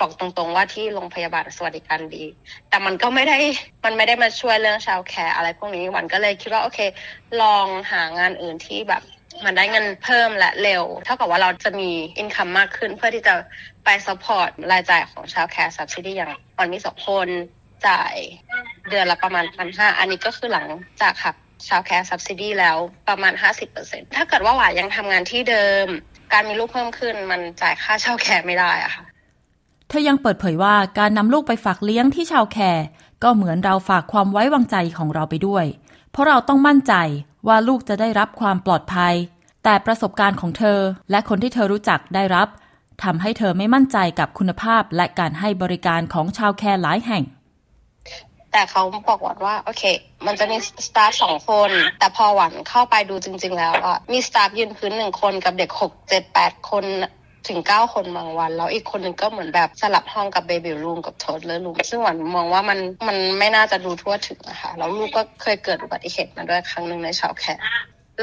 บอกตรงๆว่าที่โรงพยาบาลสวัสดิการดี แต่มันก็ไม่ได้มันไม่ได้มาช่วยเรื่อง childcare อะไรพวกนี้หวานก็เลยคิดว่าโอเค ลองหางานอื่นที่แบบมันได้เงินเพิ่มและเร็ว เท่ากับว่าเราจะมี income มากขึ้น เพื่อที่จะไป support รายจ่ายของ childcare subsidy อย่างหวานมีสองคนจ่ายเดือนละประมาณพันห้าอันนี้ก็คือหลังจากหัก childcare subsidy แล้วประมาณห้าสิบเปอร์เซ็นต์ถ้าเกิดว่าหวานยังทำงานที่เดิม การมีลูกเพิ่มขึ้นมันจ่ายค่า childcare ไม่ได้อะค่ะ เธอยังเปิดเผยว่าการนำลูกไปฝากเลี้ยงที่ childcare ก็เหมือนเราฝากความไว้วางใจของเราไปด้วย เพราะเราต้องมั่นใจว่าลูกจะได้รับความปลอดภัย แต่ประสบการณ์ของเธอ และคนที่เธอรู้จักได้รับทำให้เธอไม่มั่นใจกับคุณภาพและการให้บริการของ childcare หลายแห่ง แต่เขาบอกว่าว่า โอเค มันจะมี staff สองคน แต่พอหวานเข้าไปดูจริง ๆ แล้วอะมี staff ยืนพื้นหนึ่งคนกับเด็กหกเจ็ดแปดคน ถึงเก้าคนบางวัน แล้วอีกคนหนึ่งก็เหมือนแบบสลับห้องกับ baby room กับ toddler room ซึ่งหวานมองว่ามันมันไม่น่าจะดูทั่วถึงอะคะแล้วลูกก็เคยเกิดอุบัติเหตุมาด้วยครั้งหนึ่งใน childcare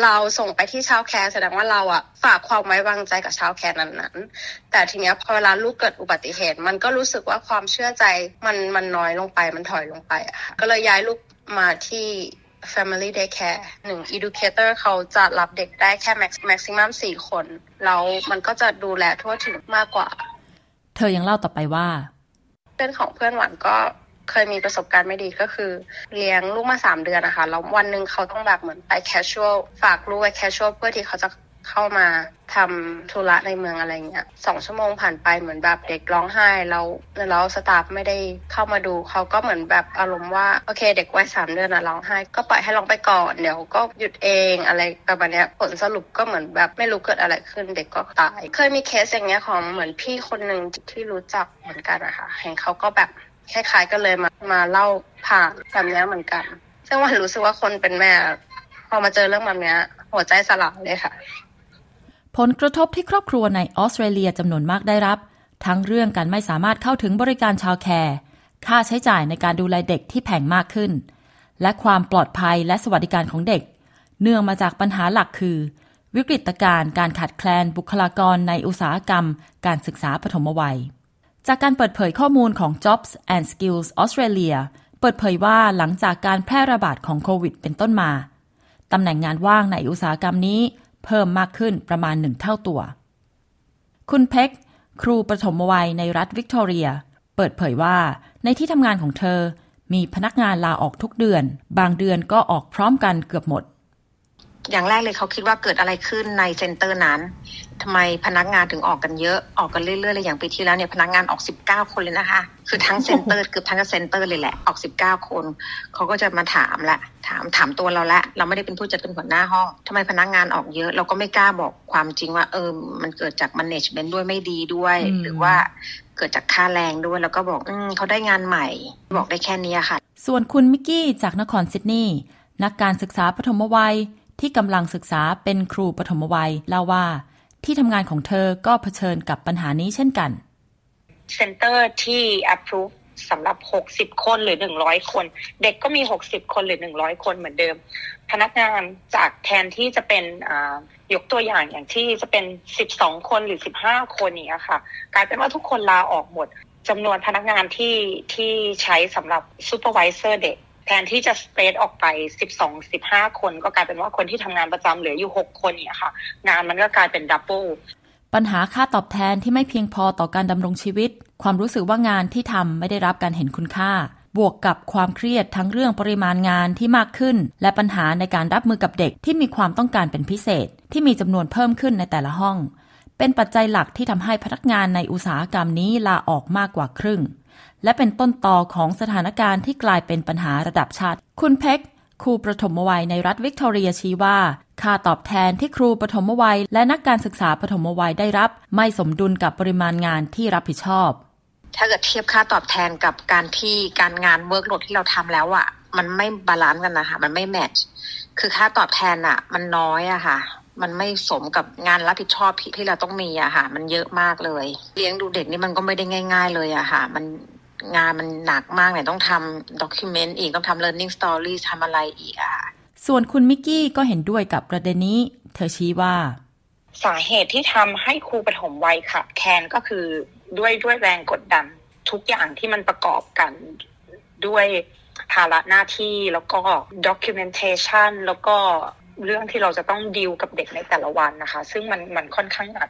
เราส่งไปที่ childcare แสดงว่าเราอะฝากความไว้วางใจกับ childcare นั้นๆ แต่ทีเนี้ยพอเวลาลูกเกิดอุบัติเหตุ มันก็รู้สึกว่าความเชื่อใจมันมันน้อยลงไปมันถอยลงไปอะค่ะก็เลยย้ายลูกมาที่ Family Daycare หนึ่ง Educator เขาจะรับเด็กได้แค่ maximum สี่คน แล้วมันก็จะดูแลทั่วถึงมากกว่า เธอยังเล่าต่อไปว่า เพื่อนของเพื่อนหวานก็เคยมีประสบการณ์ไม่ดีก็คือ เลี้ยงลูกมาสามเดือนนะคะแล้ววันหนึ่งเขาต้องแบบเหมือนไป casual ฝากลูกไว้ casual เพื่อที่เขาจะ เข้ามาทำธุระในเมืองอะไรเงี้ยสองชั่วโมงผ่านไปเหมือนแบบเด็กร้องไห้แล้วแล้วสตาฟไม่ได้เข้ามาดูเขาก็เหมือนแบบอารมณ์ว่าโอเค เด็กวัยสามเดือนอะร้องไห้ ก็ปล่อยให้ร้องไปก่อนเดี๋ยวก็หยุดเองอะไรประมาณนี้ผลสรุปก็เหมือนแบบไม่รู้เกิดอะไรขึ้นเด็กก็ตาย เคยมีเคสอย่างเงี้ยของเหมือนพี่คนหนึ่งที่รู้จักเหมือนกันอะค่ะเห็นเขาก็แบบคล้ายๆกันเลยมามาเล่าผ่านแบบนี้เหมือนกันซึ่งว่ารู้สึกว่าคนเป็นแม่พอมาเจอเรื่องแบบนี้หัวใจสลายเลยค่ะ ผลกระทบที่ครอบครัวในออสเตรเลียจำนวนมากได้รับ ทั้งเรื่องการไม่สามารถเข้าถึงบริการชาวแคร์ ค่าใช้จ่ายในการดูแลเด็กที่แพงมากขึ้น และความปลอดภัยและสวัสดิการของเด็ก เนื่องมาจากปัญหาหลักคือ วิกฤตการณ์การขาดแคลนบุคลากรในอุตสาหกรรม การศึกษาปฐมวัย จากการเปิดเผยข้อมูลของ Jobs and Skills Australia เปิดเผยว่าหลังจากการแพร่ระบาดของโควิด เป็นต้นมา ตำแหน่งงานว่างในอุตสาหกรรมนี้ เพิ่มมากขึ้นประมาณหนึ่งเท่าตัว คุณเพ็กครูประถมวัยในรัฐวิกตอเรีย เปิดเผยว่าในที่ทำงานของเธอมีพนักงานลาออกทุกเดือน บางเดือนก็ออกพร้อมกันเกือบหมด อย่างแรกเลยเขาคิดว่าเกิดอะไรขึ้นใน centre นั้นทำไมพนักงานถึงออกกันเยอะออกกันเรื่อยๆเลยอย่างปีที่แล้วเนี่ยพนักงานออก 19 คนเลยนะคะ คือทั้ง centre เกือบทั้ง centre เลยแหละออก 19 คนเขาก็จะมาถามละถามถามตัวเราละเราไม่ได้เป็นผู้จัดเป็นหัวหน้าห้องทำไมพนักงานออกเยอะ เราก็ไม่กล้าบอกความจริงว่าเออมันเกิดจากมันเนจเมนต์ด้วยไม่ดีด้วย หรือว่าเกิดจากค่าแรงด้วยแล้วก็บอกอืเขาได้งานใหม่ บอกได้แค่นี้ค่ะ ส่วนคุณมิกกี้จากนครซิดนีย์นักการศึกษาปฐมวัย ที่กำลังศึกษาเป็นครูปฐมวัยเล่าว่า ที่ทำงานของเธอก็เผชิญกับปัญหานี้เช่นกันcentre ที่ approve สำหรับ 60 คนหรือ 100 คน เด็กก็มี 60 คนหรือ 100 คนเหมือนเดิม พนักงานจากแทนที่จะเป็นยกตัวอย่างอย่างที่จะเป็น 12 คนหรือ 15 คนนี้ค่ะ กลายเป็นว่าทุกคนลาออกหมดจำนวนพนักงานที่ที่ใช้สำหรับ supervise เด็ก แทนที่จะ spread ออกไป12 15คนก็กลายเป็นว่าคนที่ทำงานประจำเหลืออยู่6คนเนี่ยค่ะ งานมันก็กลายเป็นดับเบิลปัญหาค่าตอบแทนที่ไม่เพียงพอต่อการดำรงชีวิต ความรู้สึกว่างานที่ทำไม่ได้รับการเห็นคุณค่า บวกกับความเครียดทั้งเรื่องปริมาณงานที่มากขึ้น และปัญหาในการรับมือกับเด็กที่มีความต้องการเป็นพิเศษ ที่มีจำนวนเพิ่มขึ้นในแต่ละห้อง เป็นปัจจัยหลักที่ทำให้พนักงานในอุตสาหกรรมนี้ลาออกมากกว่าครึ่ง และเป็นต้นต่อของสถานการณ์ที่กลายเป็นปัญหาระดับชาติ คุณเพ็กครูประถมวัยในรัฐวิกตอเรียชี้ว่า ค่าตอบแทนที่ครูประถมวัย และนักการศึกษาประถมวัยได้รับ ไม่สมดุลกับปริมาณงานที่รับผิดชอบ ถ้าเกิดเทียบค่าตอบแทนกับการที่การงาน workload ที่เราทำแล้วอะ่ะ มันไม่ balance กันนะคะมันไม่ match คือค่าตอบแทนอะ มันน้อยอะค่ะ มันไม่สมกับงานรับผิดชอบที่เราต้องมีอะค่ะ มันเยอะมากเลย เลี้ยงดูเด็กนี่มันก็ไม่ได้ง่าย ๆ เลยอะค่ะ มัน งานมันหนักมากเนี่ยต้องทำด็อกิเมนต์อีกต้องทำ learning story ทำอะไรอีกอะส่วนคุณมิกกี้ก็เห็นด้วยกับประเด็นนี้ เธอชี้ว่า สาเหตุที่ทำให้ครูปฐมวัยค่ะแคนก็คือด้วยด้วยแรงกดดันทุกอย่างที่มันประกอบกันด้วยภาระหน้าที่แล้วก็ documentation แล้วก็เรื่องที่เราจะต้องดีลกับเด็กในแต่ละวันนะคะ ซึ่งมันมันค่อนข้างหนัก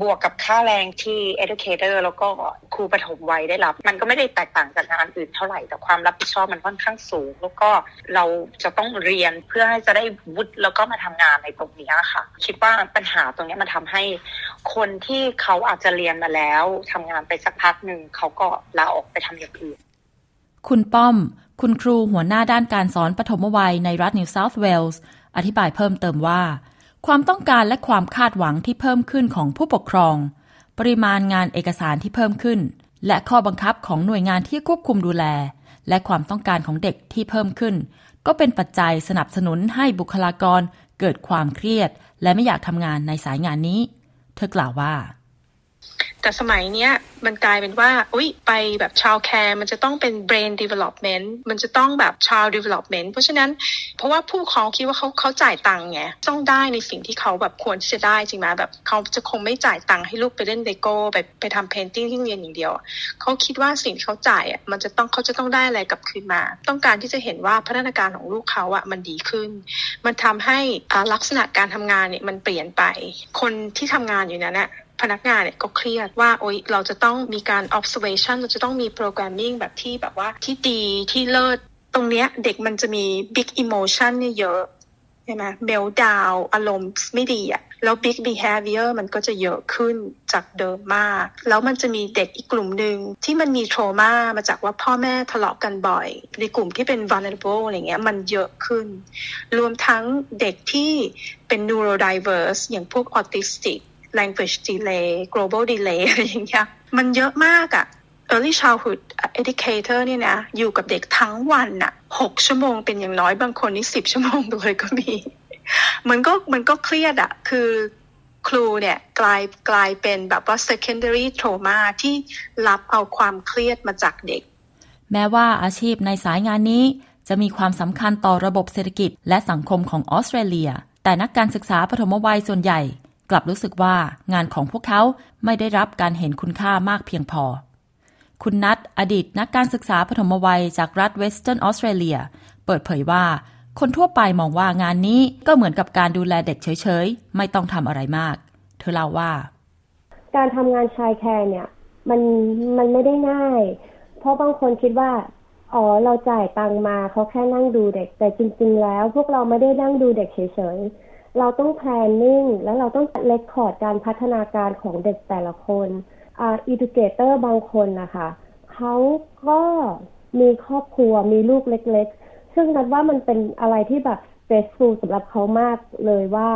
บวกกับค่าแรงที่ educator แล้วก็ครูปฐมวัยได้รับ มันก็ไม่ได้แตกต่างจากงานอื่นเท่าไหร่ แต่ความรับผิดชอบมันค่อนข้างสูง แล้วก็เราจะต้องเรียนเพื่อให้จะได้วุฒิแล้วก็มาทำงานในตรงนี้ค่ะ คิดว่าปัญหาตรงนี้มันทำให้คนที่เขาอาจจะเรียนมาแล้วทำงานไปสักพักหนึ่งเขาก็ลาออกไปทำอย่างอื่นคุณป้อม คุณครูหัวหน้าด้านการสอนปฐมวัยในรัฐนิวเซาท์เวลส์อธิบายเพิ่มเติมว่า ความต้องการและความคาดหวังที่เพิ่มขึ้นของผู้ปกครอง ปริมาณงานเอกสารที่เพิ่มขึ้น และข้อบังคับของหน่วยงานที่ควบคุมดูแล และความต้องการของเด็กที่เพิ่มขึ้น ก็เป็นปัจจัยสนับสนุนให้บุคลากรเกิดความเครียด และไม่อยากทำงานในสายงานนี้ เธอกล่าวว่า แต่สมัยเนี้ยมันกลายเป็นว่าอุ้ยไปแบบชาวแคร์มันจะต้องเป็น brain development มันจะต้องแบบ child development เพราะฉะนั้นเพราะว่าผู้ปกครองคิดว่าเขาเขาจ่ายตังค์ไงต้องได้ในสิ่งที่เขาแบบควรที่จะได้จริงไหมแบบเขาจะคงไม่จ่ายตังค์ให้ลูกไปเล่นเลโก้ไปไปทำเพนติ้งที่เรียนอย่างเดียวเขาคิดว่าสิ่งที่เขาจ่ายอะมันจะต้องเขาจะต้องได้อะไรกลับคืนมา ต้องการที่จะเห็นว่าพัฒนาการของลูกเขาอะมันดีขึ้น มันทำให้ลักษณะการทำงานเนี่ยมันเปลี่ยนไป คนที่ทำงานอยู่นั้นเนี่ย พนักงานเนี่ยก็เครียดว่าโอ๊ยเราจะต้องมีการ observation เราจะต้องมี programming แบบที่แบบว่าที่ดีที่เลิศตรงเนี้ยเด็กมันจะมี big emotion เนี่ยเยอะใช่ไหม meltdown อารมณ์ไม่ดีอะแล้ว big behavior มันก็จะเยอะขึ้นจากเดิมมาก แล้วมันจะมีเด็กอีกกลุ่มหนึ่งที่มันมี trauma มาจากว่าพ่อแม่ทะเลาะกันบ่อย ในกลุ่มที่เป็น vulnerable อะไรเงี้ยมันเยอะขึ้น รวมทั้งเด็กที่เป็น neurodiverse อย่างพวก autistic language delay global delay อะไรอย่างเงี้ยมันเยอะมากอะ early childhood educator เนี่ยนะ อยู่กับเด็กทั้งวันน่ะหกชั่วโมงเป็นอย่างน้อยบางคนนี่สิบชั่วโมงด้วยก็มี มันก็มันก็เครียดอะคือครูเนี่ยกลายกลายเป็นแบบว่า secondary trauma ที่รับเอาความเครียดมาจากเด็ก แม้ว่าอาชีพในสายงานนี้ จะมีความสำคัญต่อระบบเศรษฐกิจและสังคมของออสเตรเลีย แต่นักการศึกษาปฐมวัยส่วนใหญ่ กลับรู้สึกว่างานของพวกเขาไม่ได้รับการเห็นคุณค่ามากเพียงพอ คุณนัทอดีตนักการศึกษาปฐมวัยจากรัฐเวสเทิร์นออสเตรเลีย เปิดเผยว่า คนทั่วไปมองว่างานนี้ก็เหมือนกับการดูแลเด็กเฉยๆ ไม่ต้องทำอะไรมาก เธอเล่าว่า การทำงาน childcare เนี่ย มันมันไม่ได้ง่าย เพราะบางคนคิดว่าอ๋อ เราจ่ายตังมาเขาแค่นั่งดูเด็ก แต่จริง ๆ แล้ว พวกเราไม่ได้นั่งดูเด็กเฉยๆ เราต้อง planning แล้วเราต้อง record การพัฒนาการของเด็กแต่ละคนอ่า educator บางคนนะคะเขาก็มีครอบครัวมีลูกเล็ก ๆ ซึ่งนับว่ามันเป็นอะไรที่แบบ stressful สำหรับเขามากเลยว่า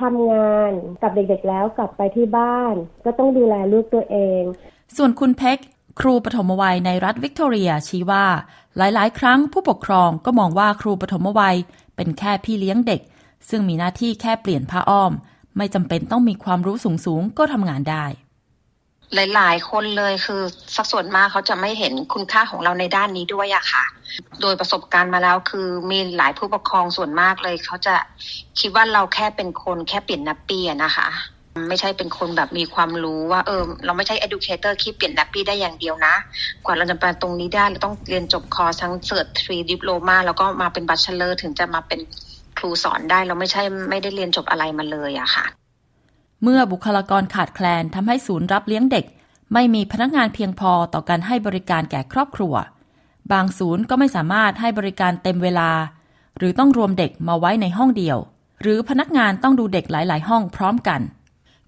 ทำงานกับเด็กๆแล้วกลับไปที่บ้าน ก็ต้องดูแลลูกตัวเอง ส่วนคุณเพ็กครูปฐมวัยในรัฐวิกตอเรียชี้ว่า หลายๆ ครั้งผู้ปกครองก็มองว่าครูปฐมวัยเป็นแค่พี่เลี้ยงเด็ก ซึ่งมีหน้าที่แค่เปลี่ยนผ้าอ้อม ไม่จำเป็นต้องมีความรู้สูงๆก็ทำงานได้ หลาย ๆ คนเลยคือสักส่วนมากเขาจะไม่เห็นคุณค่าของเราในด้านนี้ด้วยอะค่ะ โดยประสบการณ์มาแล้วคือมีหลายผู้ปกครองส่วนมากเลย เขาจะคิดว่าเราแค่เป็นคนแค่เปลี่ยน nappy นะคะ ไม่ใช่เป็นคนแบบมีความรู้ว่าเออเราไม่ใช่ educator ที่เปลี่ยน nappy ได้อย่างเดียวนะ กว่าเราจะไปตรงนี้ได้เราต้องเรียนจบคอร์สทั้ง cert three diploma แล้วก็มาเป็น bachelor ถึงจะมาเป็น ครูสอนได้เราไม่ใช่ไม่ได้เรียนจบอะไรมาเลยอะค่ะ เมื่อบุคลากรขาดแคลนทำให้ศูนย์รับเลี้ยงเด็ก ไม่มีพนักงานเพียงพอต่อการให้บริการแก่ครอบครัว บางศูนย์ก็ไม่สามารถให้บริการเต็มเวลา หรือต้องรวมเด็กมาไว้ในห้องเดียว หรือพนักงานต้องดูเด็กหลาย ๆ ห้องพร้อมกัน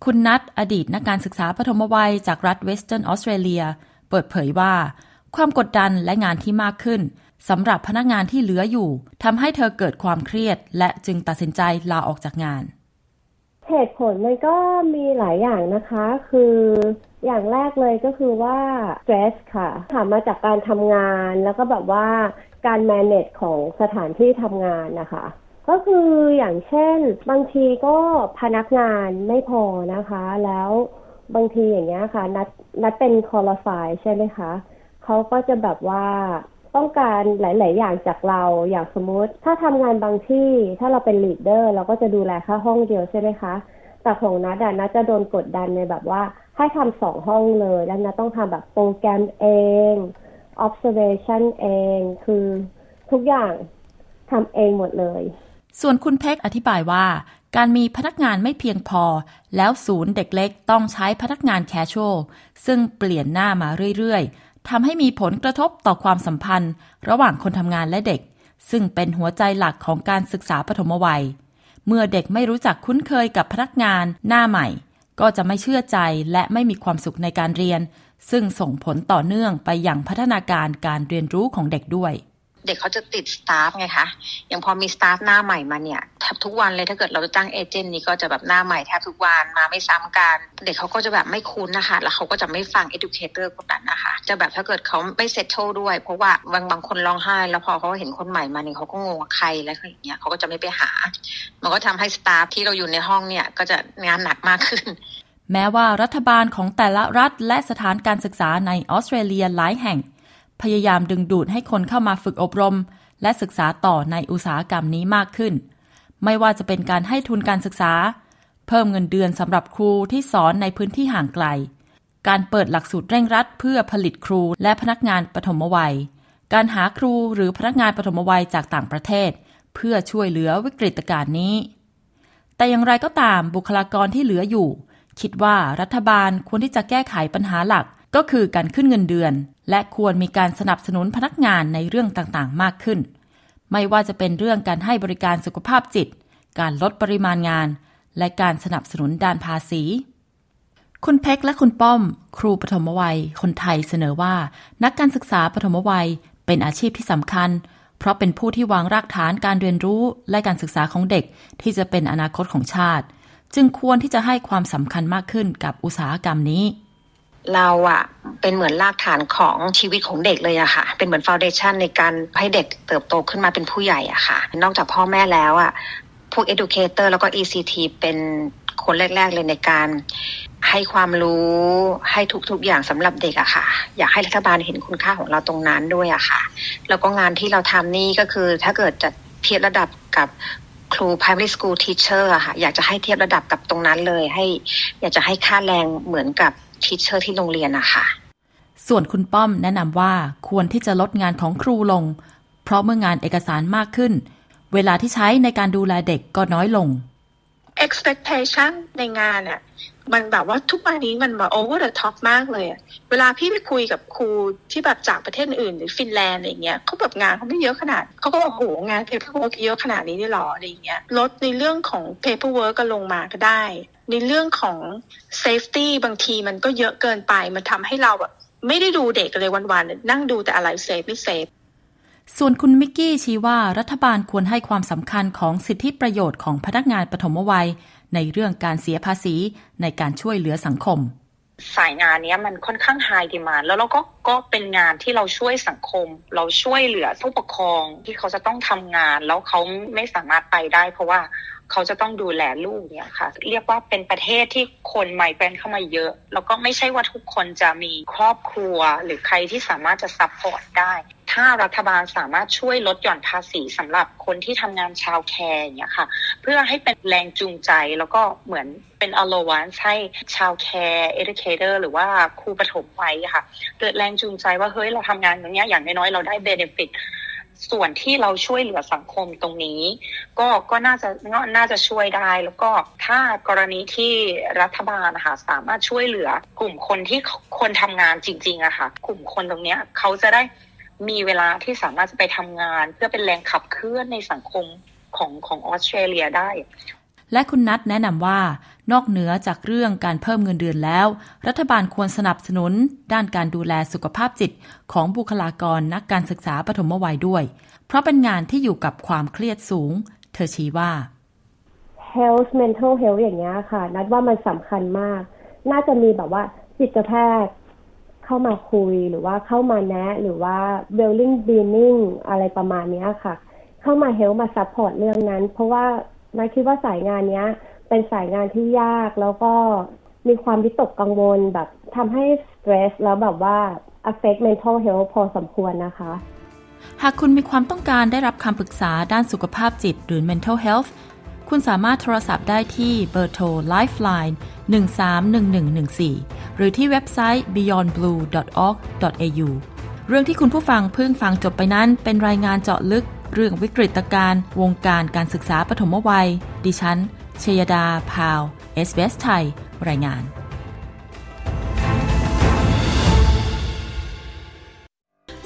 คุณนัทอดีตนักการศึกษาปฐมวัยจากรัฐเวสเทิร์นออสเตรเลีย เปิดเผยว่า ความกดดันและงานที่มากขึ้น สำหรับพนักงานที่เหลืออยู่ทำให้เธอเกิดความเครียด และจึงตัดสินใจลาออกจากงาน เหตุผลมันก็มีหลายอย่างนะคะ คืออย่างแรกเลยก็คือว่า stress ค่ะถามมาจากการทำงานแล้วก็แบบว่าการ manage ของสถานที่ทำงานนะคะก็คืออย่างเช่น บางทีก็พนักงานไม่พอนะคะ แล้วบางทีอย่างเงี้ยค่ะ นัดนัดเป็น qualify ใช่ไหมคะเขาก็จะแบบว่า ต้องการหลาย ๆ อย่างจากเราอย่างสมมติ ถ้าทำงานบางที่ ถ้าเราเป็นลีดเดอร์เราก็จะดูแลแค่ห้องเดียวใช่ไหมคะ แต่ของนัดอะนัดจะโดนกดดันในแบบว่าให้ทำสองห้องเลยแล้วนัดต้องทำแบบโปรแกรมเอง observation เอง คือทุกอย่างทำเองหมดเลย ส่วนคุณเพ็กอธิบายว่า การมีพนักงานไม่เพียงพอ แล้วศูนย์เด็กเล็กต้องใช้พนักงานแคชชวลซึ่งเปลี่ยนหน้ามาเรื่อย ๆ ทำให้มีผลกระทบต่อความสัมพันธ์ ระหว่างคนทำงานและเด็ก ซึ่งเป็นหัวใจหลักของการศึกษาปฐมวัย เมื่อเด็กไม่รู้จักคุ้นเคยกับพนักงานหน้าใหม่ ก็จะไม่เชื่อใจและไม่มีความสุขในการเรียน ซึ่งส่งผลต่อเนื่องไปอย่างพัฒนาการการเรียนรู้ของเด็กด้วย เด็กเขาจะติดสตาฟไงคะ อย่างพอมีสตาฟหน้าใหม่มาเนี่ยแทบทุกวันเลยถ้าเกิดเราจะจ้างเอเจนต์นี้ก็จะแบบหน้าใหม่แทบทุกวันมาไม่ซ้ำกัน เด็กเขาก็จะแบบไม่คุ้นนะคะ แล้วเขาก็จะไม่ฟัง educator คนนั้นนะคะ จะแบบถ้าเกิดเขาไม่เซตโตด้วย เพราะว่าบางบางคนร้องไห้ แล้วพอเขาเห็นคนใหม่มาเนี่ยเขาก็งงใครแล้วอย่างเงี้ยเขาก็จะไม่ไปหา มันก็ทำให้สตาฟที่เราอยู่ในห้องเนี่ยก็จะงานหนักมากขึ้นแม้ว่ารัฐบาลของแต่ละรัฐและสถานการศึกษาในออสเตรเลียหลายแห่ง พยายามดึงดูดให้คนเข้ามาฝึกอบรม และศึกษาต่อในอุตสาหกรรมนี้มากขึ้น ไม่ว่าจะเป็นการให้ทุนการศึกษา เพิ่มเงินเดือนสำหรับครูที่สอนในพื้นที่ห่างไกล การเปิดหลักสูตรเร่งรัดเพื่อผลิตครูและพนักงานปฐมวัย การหาครูหรือพนักงานปฐมวัยจากต่างประเทศ เพื่อช่วยเหลือวิกฤตการณ์นี้ แต่อย่างไรก็ตามบุคลากรที่เหลืออยู่ คิดว่ารัฐบาลควรที่จะแก้ไขปัญหาหลัก ก็คือการขึ้นเงินเดือน และควรมีการสนับสนุนพนักงานในเรื่องต่างๆ มากขึ้น ไม่ว่าจะเป็นเรื่องการให้บริการสุขภาพจิต การลดปริมาณงาน และการสนับสนุนด้านภาษี คุณเพ็กและคุณป้อม ครูปฐมวัย คนไทยเสนอว่า นักการศึกษาปฐมวัยเป็นอาชีพที่สำคัญ เพราะเป็นผู้ที่วางรากฐานการเรียนรู้และการศึกษาของเด็กที่จะเป็นอนาคตของชาติ จึงควรที่จะให้ความสำคัญมากขึ้นกับอุตสาหกรรมนี้ เราอะเป็นเหมือนรากฐานของชีวิตของเด็กเลยอะค่ะ เป็นเหมือนฟาวเดชันในการให้เด็กเติบโตขึ้นมาเป็นผู้ใหญ่อะค่ะ นอกจากพ่อแม่แล้วอะพวก educator แล้วก็ ECT เป็นคนแรก ๆ เลยในการให้ความรู้ให้ทุก ๆ อย่างสำหรับเด็กอะค่ะ อยากให้รัฐบาลเห็นคุณค่าของเราตรงนั้นด้วยอะค่ะ แล้วก็งานที่เราทำนี่ก็คือ ถ้าเกิดจะเทียบระดับกับครู primary school teacher อะค่ะ อยากจะให้เทียบระดับกับตรงนั้นเลย ให้ อยากจะให้ค่าแรงเหมือนกับ teacher ที่โรงเรียนอะค่ะส่วนคุณป้อมแนะนำว่าควรที่จะลดงานของครูลง เพราะเมื่องานเอกสารมากขึ้น เวลาที่ใช้ในการดูแลเด็กก็น้อยลง expectation ในงานอะมันแบบว่าทุกวันนี้มันแบบ over the top มากเลยอะเวลาพี่ไปคุยกับครูที่แบบจากประเทศอื่นหรือฟินแลนด์อะไรเงี้ยเขาแบบงานเขาไม่เยอะขนาดเขาก็บอกโหงาน paperwork เยอะขนาดนี้ได้หรออะไรเงี้ยลดในเรื่องของ paperwork ก็ลงมาก็ได้ ในเรื่องของ safety บางทีมันก็เยอะเกินไป มันทำให้เราแบบไม่ได้ดูเด็กเลยวันๆนั่งดูแต่อะไร safe ไม่ safeส่วนคุณมิกกี้ชี้ว่ารัฐบาลควรให้ความสำคัญของสิทธิประโยชน์ของพนักงานปฐมวัย ในเรื่องการเสียภาษีในการช่วยเหลือสังคม สายงานนี้มันค่อนข้าง high demand แล้วเราก็ก็เป็นงานที่เราช่วยสังคม เราช่วยเหลือผู้ปกครองที่เขาจะต้องทำงาน แล้วเขาไม่สามารถไปได้ เพราะว่า เขาจะต้องดูแลลูกเนี่ยค่ะ เรียกว่าเป็นประเทศที่คน migrant เข้ามาเยอะ แล้วก็ไม่ใช่ว่าทุกคนจะมีครอบครัว หรือใครที่สามารถจะ support ได้ ถ้ารัฐบาลสามารถช่วยลดหย่อนภาษีสำหรับคนที่ทำงาน childcare เงี้ยค่ะ เพื่อให้เป็นแรงจูงใจแล้วก็เหมือนเป็น allowance ให้ childcare educator หรือว่าครูปฐมวัยค่ะ เกิดแรงจูงใจว่าเฮ้ยเราทำงานตรงนี้อย่างน้อยๆเราได้ benefit ส่วนที่เราช่วยเหลือสังคมตรงนี้ ก็ก็น่าจะน่าจะช่วยได้ แล้วก็ถ้ากรณีที่รัฐบาลนะคะสามารถช่วยเหลือกลุ่มคนที่คนทำงานจริงๆอะค่ะ กลุ่มคนตรงเนี้ยเขาจะได้มีเวลาที่สามารถจะไปทำงาน เพื่อเป็นแรงขับเคลื่อนในสังคมของของออสเตรเลียได้ และคุณนัทแนะนำว่า นอกเหนือจากเรื่องการเพิ่มเงินเดือนแล้ว รัฐบาลควรสนับสนุน ด้านการดูแลสุขภาพจิต ของบุคลากรนักการศึกษาปฐมวัยด้วย เพราะเป็นงานที่อยู่กับความเครียดสูง เธอชี้ว่า health mental health อย่างเงี้ยค่ะ นัดว่ามันสำคัญมาก น่าจะมีแบบว่าจิตแพทย์เข้ามาคุยหรือว่าเข้ามาแนะ หรือว่า well being อะไรประมาณนี้ค่ะ เข้ามา help มา support เรื่องนั้น เพราะว่า นัดคิดว่าสายงานเนี้ย เป็นสายงานที่ยากแล้วก็มีความวิตกกังวลแบบทำให้ stress แล้วแบบว่า affect mental health พอสมควรนะคะ หากคุณมีความต้องการได้รับคำปรึกษาด้านสุขภาพจิตหรือ mental health คุณสามารถโทรศัพท์ได้ที่เบอร์โทร Lifeline 131114 หรือที่เว็บไซต์ beyondblue.org.au เรื่องที่คุณผู้ฟังเพิ่งฟังจบไปนั้นเป็นรายงานเจาะลึก เรื่องวิกฤตการณ์วงการการศึกษาปฐมวัย ดิฉัน ชยดา พาว เอสเวสไทย รายงาน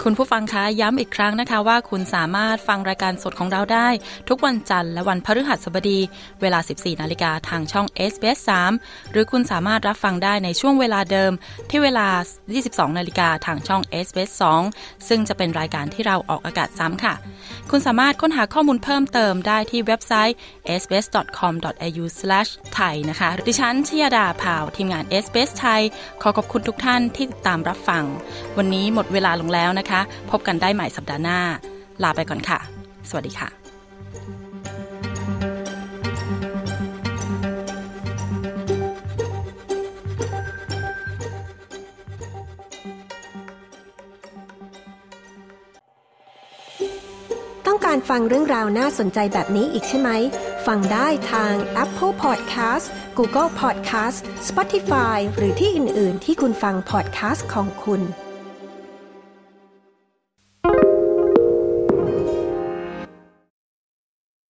คุณผู้ฟังคะย้ำอีกครั้งนะคะว่าคุณสามารถฟังรายการสดของเราได้ ทุกวันจันทร์และวันพฤหัสบดี เวลา 14 นาฬิกาทางช่อง SBS 3หรือคุณสามารถรับฟังได้ในช่วงเวลาเดิม ที่เวลา 22 นาฬิกาทางช่อง SBS 2ซึ่งจะเป็นรายการที่เราออกอากาศซ้ำค่ะ คุณสามารถค้นหาข้อมูลเพิ่มเติมได้ที่เว็บไซต์ sbs.com.au/thai นะคะดิฉันชยดาพาวทีมงาน SBS ไทยขอขอบคุณทุกท่านที่ติดตามรับฟัง วันนี้หมดเวลาลงแล้วนะคะพบกันได้ใหม่สัปดาห์หน้า ลาไปก่อนค่ะ สวัสดีค่ะต้องการฟังเรื่องราวน่าสนใจแบบนี้อีกใช่ไหม ฟังได้ทาง Apple Podcast Google Podcast Spotify หรือที่อื่น ๆ ที่คุณฟัง podcast ของคุณ